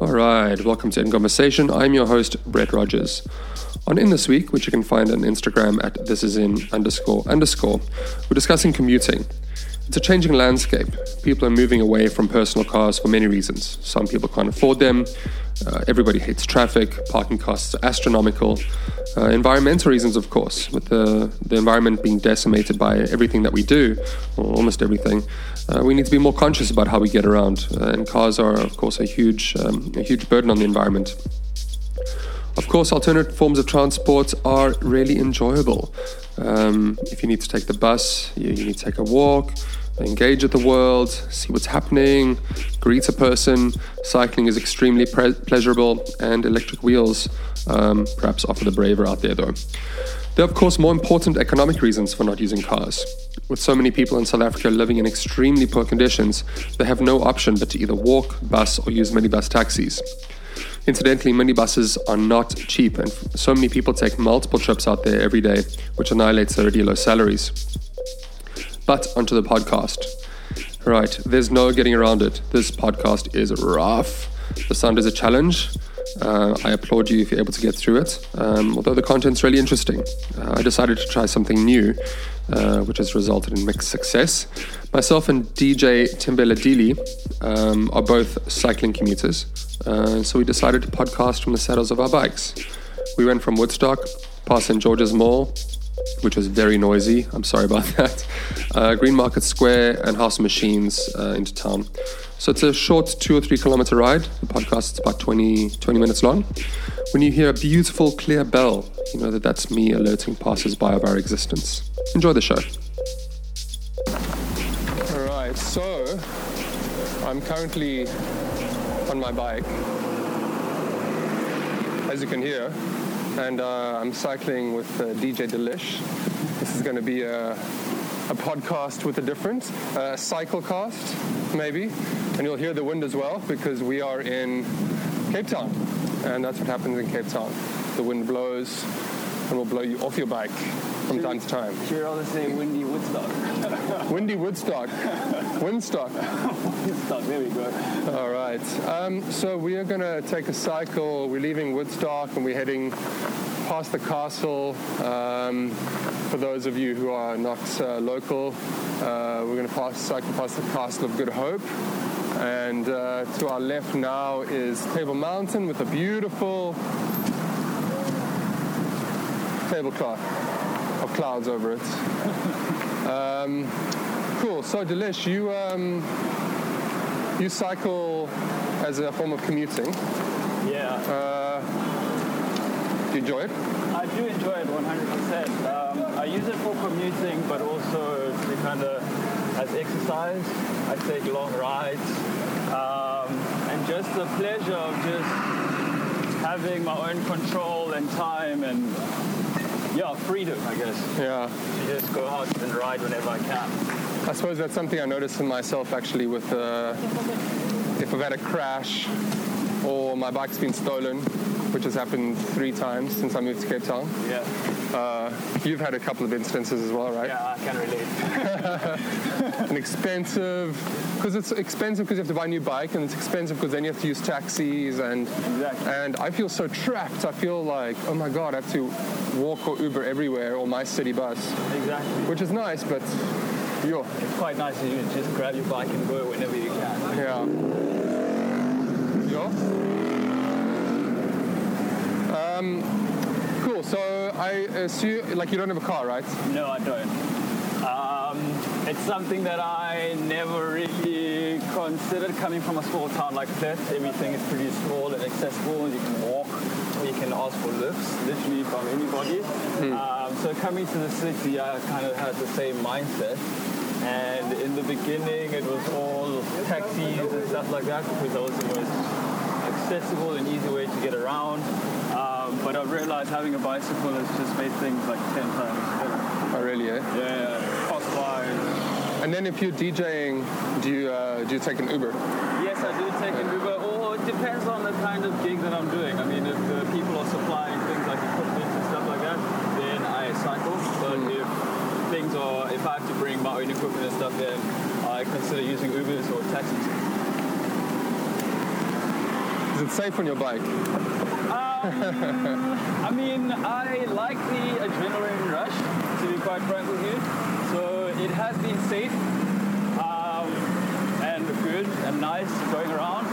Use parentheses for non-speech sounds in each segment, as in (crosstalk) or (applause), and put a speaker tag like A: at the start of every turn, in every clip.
A: All right, welcome to In Conversation. I'm your host, Brett Rogers. On In This Week, which you can find on Instagram at thisin underscore underscore, we're discussing commuting. It's a changing landscape. People are moving away from personal cars for many reasons. Some people can't afford them. Uh, everybody hates traffic. Parking costs are astronomical. Uh, environmental reasons, of course, with the, the environment being decimated by everything that we do, or almost everything. Uh, we need to be more conscious about how we get around. Uh, and cars are, of course, a huge, um, a huge burden on the environment. Of course, alternate forms of transport are really enjoyable. Um, if you need to take the bus, you, you need to take a walk, engage with the world, see what's happening, greet a person. Cycling is extremely pre- pleasurable, and electric wheels um, perhaps offer the braver out there, though. There are, of course, more important economic reasons for not using cars. With so many people in South Africa living in extremely poor conditions, they have no option but to either walk, bus, or use minibus taxis. Incidentally, minibuses are not cheap, and so many people take multiple trips out there every day, which annihilates their already low salaries. But onto the podcast. Right, there's no getting around it. This podcast is rough. The sound is a challenge. Uh, I applaud you if you're able to get through it. Um, although the content's really interesting, uh, I decided to try something new, uh, which has resulted in mixed success. Myself and DJ Thembela Dili um, are both cycling commuters, uh, so we decided to podcast from the saddles of our bikes. We went from Woodstock, past St George's Mall, which was very noisy. I'm sorry about (laughs) that. Uh, Green Market Square and House Machines uh, into town. So it's a short two or three kilometer ride. The podcast is about 20, 20 minutes long. When you hear a beautiful, clear bell, you know that that's me alerting passers-by of our existence. Enjoy the show. All right, so I'm currently on my bike, as you can hear, and uh, I'm cycling with uh, DJ Dilish. This is going to be a, a podcast with a difference, a cycle cast, maybe, and you'll hear the wind as well because we are in Cape Town, and that's what happens in Cape Town. The wind blows and will blow you off your bike from
B: Should
A: time
B: we-
A: to time.
B: Should we rather say windy Woodstock?
A: Windy Woodstock, Windstock.
B: Woodstock, there we go.
A: All right. Um, so we are going to take a cycle. We're leaving Woodstock and we're heading past the castle. Um, for those of you who are not uh, local, uh, we're going to pass, cycle past the Castle of Good Hope. And uh, to our left now is Table Mountain with a beautiful tablecloth of clouds over it. (laughs) um, cool. So, Dilish, you. Um, you cycle as a form of commuting.
B: Yeah,
A: Uh, do you enjoy it?
B: I do enjoy it 100%. Um, I use it for commuting, but also to kind of as exercise. I take long rides, um, and just the pleasure of just having my own control and time and yeah, freedom, I guess.
A: Yeah.
B: To just go out and ride whenever I can.
A: I suppose that's something I noticed in myself actually with uh, if I've had a crash or my bike's been stolen, which has happened three times since I moved to Cape Town.
B: Yeah,
A: Uh, you've had a couple of instances as well, right?
B: yeah, I can relate. (laughs)
A: An expensive, because it's expensive because you have to buy a new bike, and it's expensive because then you have to use taxis, and
B: Exactly.
A: and I feel so trapped. I feel like, oh my god, I have to walk or Uber everywhere, or my city bus,
B: Exactly.
A: which is nice, but yo,
B: It's quite nice to you just grab your bike and go whenever you can.
A: yeah, yo. Um, cool. So I assume, like, you don't have a car, right?
B: No, I don't. Um, it's something that I never really considered coming from a small town like Perth. Everything is pretty small and accessible. You can walk or you can ask for lifts, literally from anybody. Um, so coming to the city, I kind of had the same mindset. And in the beginning, it was all taxis and stuff like that because that was the most accessible and easy way to get around. Um, but I've realized having a bicycle has just made things like 10 times better.
A: Oh, really? Eh?
B: Yeah, cost wise.
A: And then if you're DJing, do you uh, do you take an Uber?
B: Yes, I do take an Uber, or it depends on the kind of gig that I'm doing. I mean, if the people are supplying things like equipment and stuff like that, then I cycle. But if things are, if I have to bring my own equipment and stuff, then I consider using Ubers or taxis.
A: Is it safe on your bike?
B: Um, (laughs) I mean, I like the adrenaline rush, to be quite frank with you. So it has been safe um, and good and nice going around,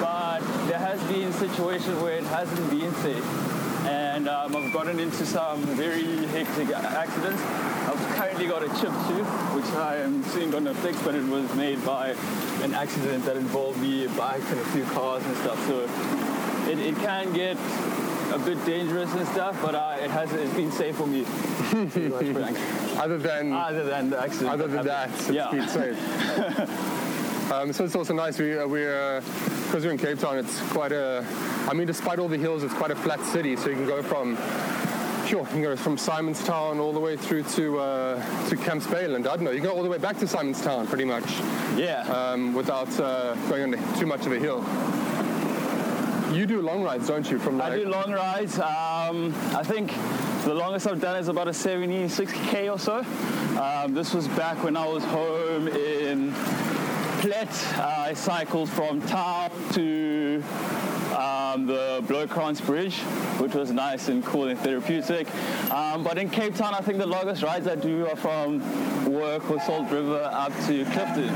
B: but there has been situations where it hasn't been safe. And um, I've gotten into some very hectic accidents. I've currently got a chip tooth, which I am soon going to fix, but it was made by an accident that involved me, a bike, and a few cars and stuff. So it, it can get a bit dangerous and stuff, but uh, it has it's been safe for me. (laughs)
A: other than
B: other than the accident.
A: Other than that, it's
B: yeah.
A: been safe. (laughs) um, so it's also nice. We uh, we're because uh, we're in Cape Town. It's quite a. I mean, despite all the hills, it's quite a flat city. So you can go from. Sure, you can go from Simonstown all the way through to uh, to Camps Bay and I don't know. You can go all the way back to Simonstown, pretty much.
B: Yeah.
A: Um, without uh, going on too much of a hill. You do long rides, don't you? From like...
B: I do long rides. Um, I think the longest I've done is about a 76k or so. Um, this was back when I was home in Plet. Uh, I cycled from town to um, the Bloukrans Bridge, which was nice and cool and therapeutic. Um, but in Cape Town, I think the longest rides I do are from work or Salt River up to Clifton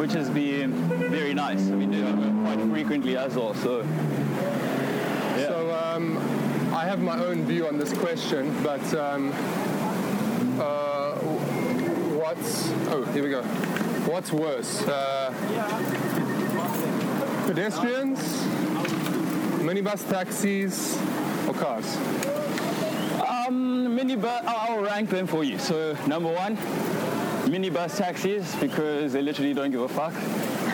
B: which has been very nice. I mean, quite frequently as well. So,
A: yeah. So um, I have my own view on this question, but um, uh, what's oh here we go. What's worse, uh, pedestrians, minibus taxis, or cars?
B: Um, minibus. I'll rank them for you. So number one, minibus taxis because they literally don't give a fuck.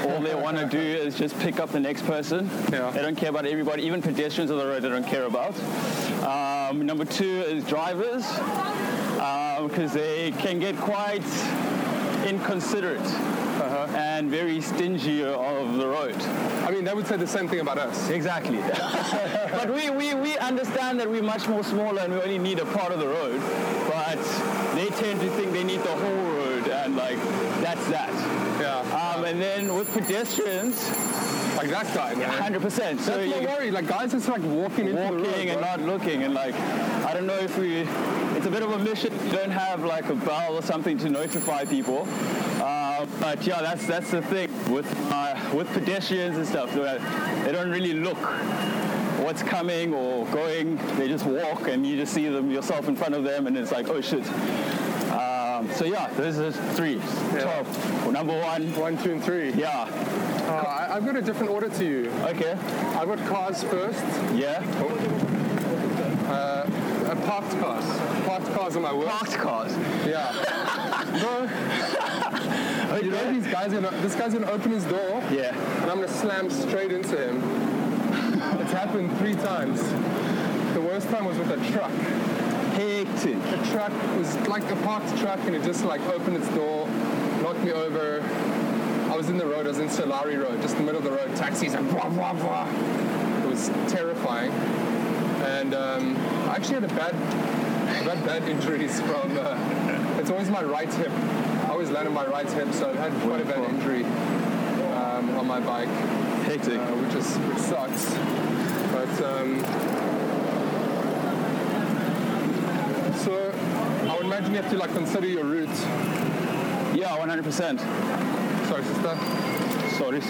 B: All they want to do is just pick up the next person. Yeah. They don't care about everybody, even pedestrians on the road. They don't care about. Um, number two is drivers because um, they can get quite inconsiderate uh-huh. and very stingy of the road.
A: I mean, they would say the same thing about us.
B: Exactly. (laughs) but we, we, we understand that we're much more smaller and we only need a part of the road. But they tend to think they need the whole road and like that's that.
A: Yeah.
B: Um, and then with pedestrians,
A: like that guy,
B: Hundred percent.
A: So That's you worry. Like guys just like walking into the road,
B: and not looking, and like I don't know if we. It's a bit of a mission. You don't have like a bell or something to notify people. Uh, but yeah, that's that's the thing with uh, with pedestrians and stuff. They don't really look what's coming or going. They just walk, and you just see them yourself in front of them, and it's like, oh shit. Um, so yeah, this is three. Yeah. Twelve. Well, number one.
A: One, two, and three.
B: Yeah.
A: Uh, I, have got a different order to you.
B: Okay.
A: I've got cars first.
B: Yeah.
A: Oh. Uh, parked cars. Parked cars on my work.
B: Parked cars.
A: Yeah. (laughs) Bro. okay. You know these guys gonna this guy's gonna open his door.
B: Yeah.
A: And I'm gonna slam straight into him. (laughs) it's happened three times. The worst time was with a truck.
B: Hectic.
A: The truck was like a parked truck and it just like opened its door, knocked me over. I was in the road, I was in Solari Road, just in the middle of the road, taxis and blah blah blah. It was terrifying and um, I actually had a bad, bad, bad injuries from. Uh, it's always my right hip. I always land on my right hip, so I've had quite a bad injury um, on my bike,
B: hectic, uh,
A: which is which sucks. But um, so I would imagine you have to like consider your route.
B: Yeah, 100%.
A: Sorry.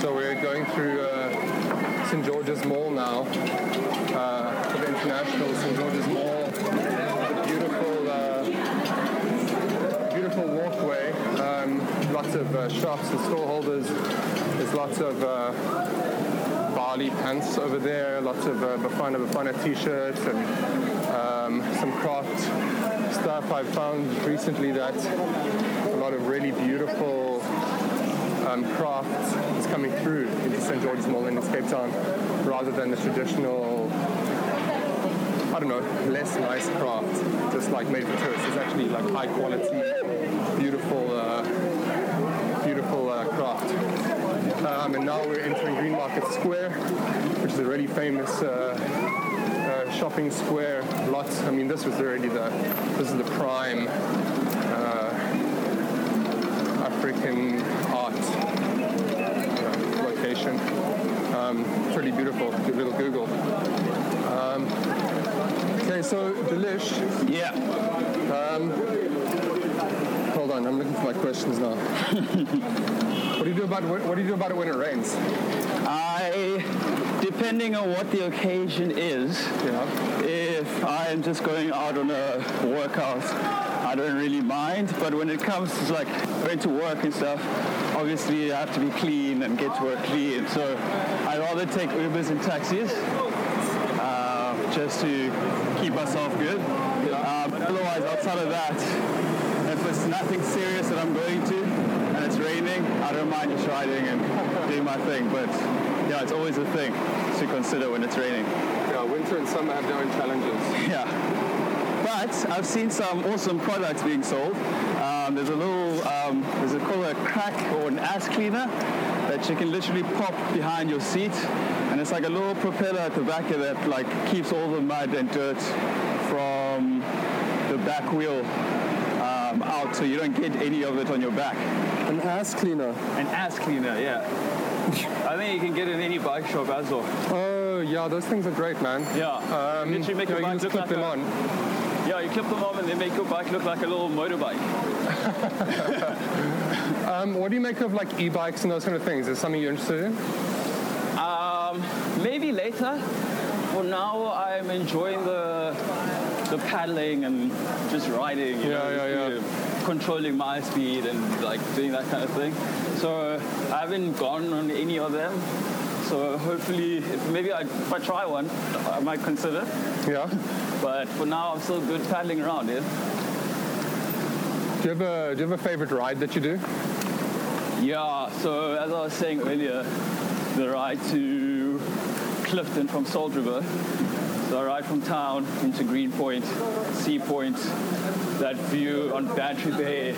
A: So we're going through uh, St George's Mall now, uh, for the International St George's Mall. The beautiful, uh, beautiful walkway. Um, lots of uh, shops and store holders. There's lots of uh, Bali pants over there, lots of uh, Bafana Bafana t-shirts and um, some craft stuff. I've found recently that a lot of really beautiful um, craft is coming through into St. George's Mall in Cape Town rather than the traditional I don't know, less nice craft, just like made for tourists. It's actually like high quality, beautiful, uh, beautiful uh, craft. Um, and now we're entering Green Market Square, which is a really famous uh shopping square. Lots. I mean, this was already the this is the prime uh, Africa American art uh, location. Um, really beautiful. Give a little Google. Um, okay, so Dilish.
B: Yeah.
A: Um, hold on, I'm looking for my questions now. (laughs) what do you do about what, what do you do about it when it rains?
B: I, depending on what the occasion is,
A: Yeah.
B: if I am just going out on a workout, I don't really mind. But when it comes to like going to work and stuff, obviously I have to be clean and get to work clean. So I'd rather take Ubers and taxis uh, just to keep myself good. Uh, but otherwise, outside of that, if it's nothing serious that I'm going to and it's raining, I don't mind just riding and doing my thing. But yeah, it's always a thing to consider when it's raining.
A: Yeah, winter and summer have their own challenges.
B: Yeah. But I've seen some awesome products being sold. Um, there's a little, um, there's a called a crack or an ass cleaner that you can literally pop behind your seat, and it's like a little propeller at the back of that like keeps all the mud and dirt from the back wheel um, out, so you don't get any of it on your back.
A: An ass cleaner.
B: An ass cleaner, yeah. I think you can get in any bike shop as well.
A: Oh yeah, those things are great, man.
B: Yeah.
A: Um,
B: literally make
A: yeah,
B: your
A: you
B: bike
A: just
B: look
A: clip
B: like
A: them
B: a,
A: on.
B: Yeah, you clip them on and they make your bike look like a little motorbike. (laughs)
A: Um, what do you make of like e-bikes and those kind of things? Is something you're interested in?
B: Um, maybe later. For now, I'm enjoying the the paddling and just riding. You
A: Yeah,
B: know,
A: yeah, yeah.
B: Controlling my speed and like doing that kind of thing. So I haven't gone on any of them. So hopefully, maybe I, if I try one, I might consider.
A: Yeah.
B: But for now, I'm still good paddling around. Yeah.
A: Do you have a Do you have a favorite ride that you do?
B: Yeah, so as I was saying earlier, the ride to Clifton from Salt River. So I ride from town into Greenpoint, Sea Point, that view on Bantry Bay,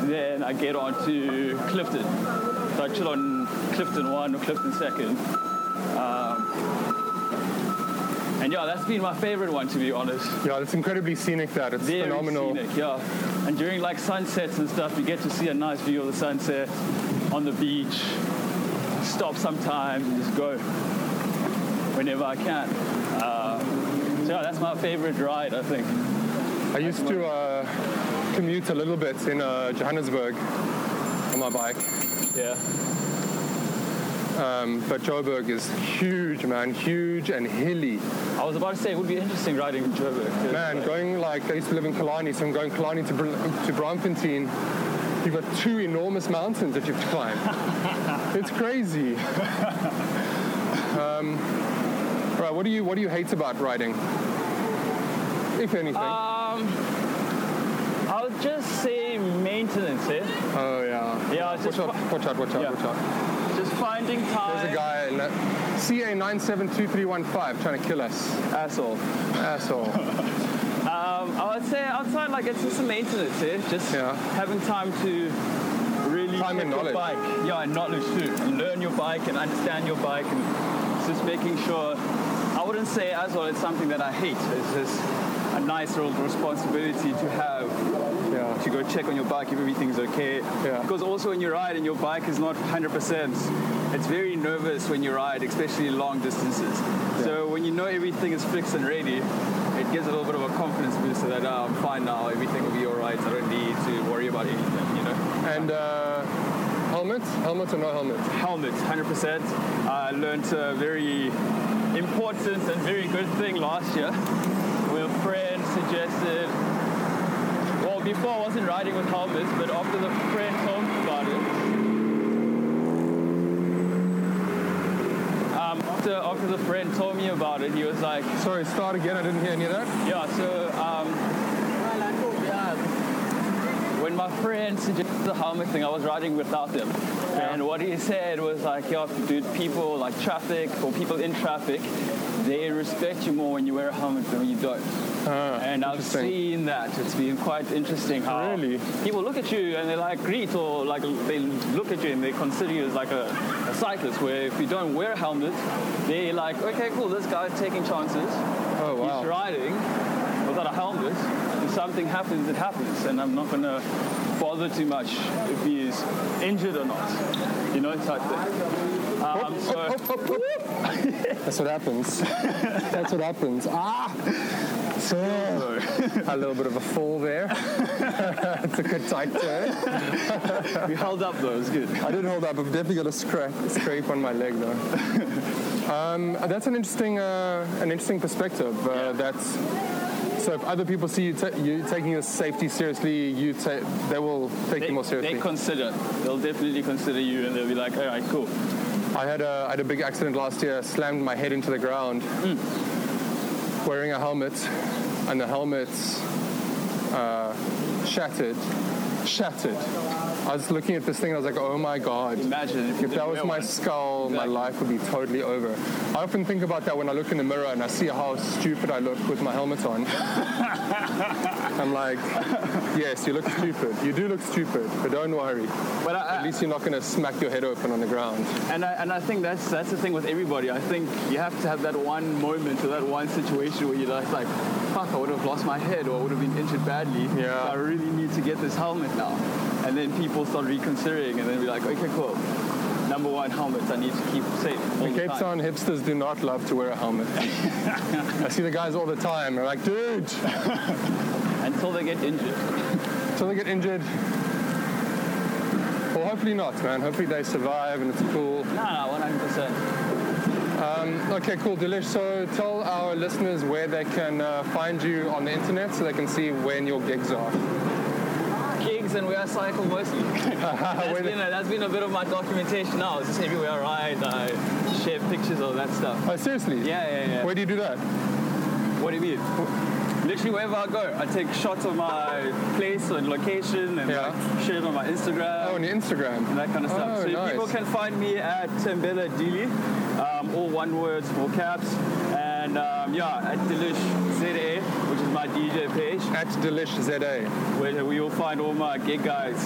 B: and then I get on to Clifton. So I chill on Clifton 1 or Clifton 2nd. Um, and yeah, that's been my favorite one to be honest.
A: Yeah, it's incredibly scenic. That it's
B: Very
A: phenomenal.
B: scenic, yeah. And during like sunsets and stuff, you get to see a nice view of the sunset on the beach. Stop sometimes and just go whenever I can. Uh, so yeah, that's my favorite ride, I think.
A: I used to uh, commute a little bit in uh, Johannesburg on my bike,
B: Yeah.
A: um, but Joburg is huge, man, huge and hilly.
B: I was about to say it would be interesting riding in Joburg.
A: Man,
B: like,
A: going like I used to live in Killarney, so I'm going Killarney to Br- to Braamfontein. You've got two enormous mountains that you have to climb. (laughs) it's crazy. um, right, what do you what do you hate about riding? If anything.
B: Would just say maintenance, eh?
A: oh yeah.
B: Yeah, it's
A: Watch
B: just
A: out! Watch out! Watch out!
B: Yeah.
A: Watch out!
B: Just finding time.
A: There's a guy CA nine seven two three one five trying to kill us.
B: Asshole.
A: Asshole. (laughs)
B: Um, I would say outside, like it's just a maintenance, eh? Just
A: Yeah.
B: having time to really
A: Time and
B: your
A: knowledge.
B: bike. Yeah, and knowledge too. Learn your bike and understand your bike, and just making sure. I wouldn't say as well. It's something that I hate. It's just a nice little responsibility to have
A: Yeah.
B: to go check on your bike if everything's okay.
A: Yeah.
B: Because also when you ride and your bike is not 100%, it's very nervous when you ride, especially long distances. So when you know everything is fixed and ready, it gives a little bit of a confidence boost so that oh, I'm fine now, everything will be all right. I don't need to worry about anything, you know.
A: And uh, helmets? Helmets or no helmets?
B: Helmets, 100%. I learned a very important and very good thing last year. Where a friend suggested, well, before I wasn't riding with helmets, but after the friend told me about it, um, after, after the friend told me about it, he was like,
A: Sorry, start again. I didn't hear any of that.
B: yeah, so um, when my friend suggested the helmet thing, I was riding without them. And what he said was like, yo, dude, people like traffic or people in traffic, they respect you more when you wear a helmet than when you don't. Ah, and I've seen that. It's been quite interesting how
A: Really?
B: people look at you and they like greet or like they look at you and they consider you as like a, a cyclist. Where if you don't wear a helmet, they like, okay, cool, this guy's taking chances.
A: Oh wow.
B: He's riding without a helmet. If something happens, it happens, and I'm not gonna bother too much if he's injured or not. You know, type thing. Um, so, (laughs)
A: That's what happens. That's what happens. Ah! So, a little bit of a fall there. (laughs) it's a good tight turn.
B: we held up though, it was good.
A: I didn't hold up. I've definitely got a scrape, scrape on my leg though. (laughs) Um, that's an interesting, uh, an interesting perspective. Uh,
B: Yeah.
A: That's so if other people see you, ta- you taking your safety seriously, you ta- they will take
B: They,
A: you more seriously.
B: they consider, they'll definitely consider you and they'll be like, all right, cool.
A: I had a, I had a big accident last year, I slammed my head into the ground wearing a helmet, and the helmet uh, shattered. Shattered. I was looking at this thing and I was like, oh my god.
B: Imagine if,
A: If that was my
B: one.
A: skull, my life would be totally over. I often think about that when I look in the mirror and I see how stupid I look with my helmet on. (laughs) I'm like, yes, you look stupid. You do look stupid, but don't worry.
B: But I,
A: At least you're not going to smack your head open on the ground.
B: And I, and I think that's that's the thing with everybody. I think you have to have that one moment or that one situation where you're like, like fuck, I would have lost my head or I would have been injured badly.
A: Yeah.
B: I really need to get this helmet now. And then people start reconsidering and then be like, okay, cool. Number one, helmets I need to keep safe. The
A: Cape. Town hipsters do not love to wear a helmet. (laughs) I see the guys all the time. They're like, dude, (laughs)
B: Until they get injured.
A: Until they get injured. Well, hopefully not, man. Hopefully they survive and it's cool.
B: No, no, 100%.
A: Okay, cool, Dilish. So tell our listeners where they can uh, find you on the internet so they can see when your gigs are.
B: And we are cycle mostly. (laughs) (laughs) that's, been a, that's been a bit of my documentation now. It's just everywhere I ride. I share pictures of that stuff.
A: Oh, seriously?
B: Yeah, yeah, yeah.
A: Where do you do that?
B: What do you mean? Literally wherever I go, I take shots of my place and location and
A: Yeah.
B: like, share it on my Instagram
A: Oh, on your Instagram.
B: and that kind of stuff.
A: Oh,
B: so
A: nice.
B: people can find me at Thembela Dili, um, all one word, small caps, and um, yeah, at Dilish ZA, my DJ page,
A: At Dilish ZA.
B: where we will find all my gig guides.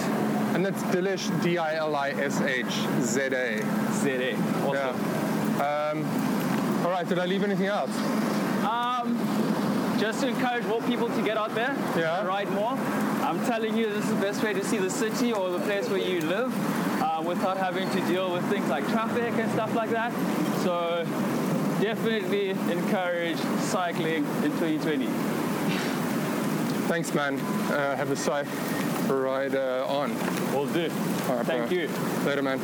A: And that's Dilish, D I L I S H Z A.
B: ZA. Awesome.
A: Yeah. Um, all right, did I leave anything out?
B: Just to encourage more people to get out there,
A: Yeah.
B: and ride more. I'm telling you, this is the best way to see the city or the place where you live uh, without having to deal with things like traffic and stuff like that. So definitely encourage cycling in 2020.
A: Thanks, man. Uh, have a safe ride uh, on.
B: Will do.
A: Right,
B: Thank
A: bro.
B: you.
A: Later, man.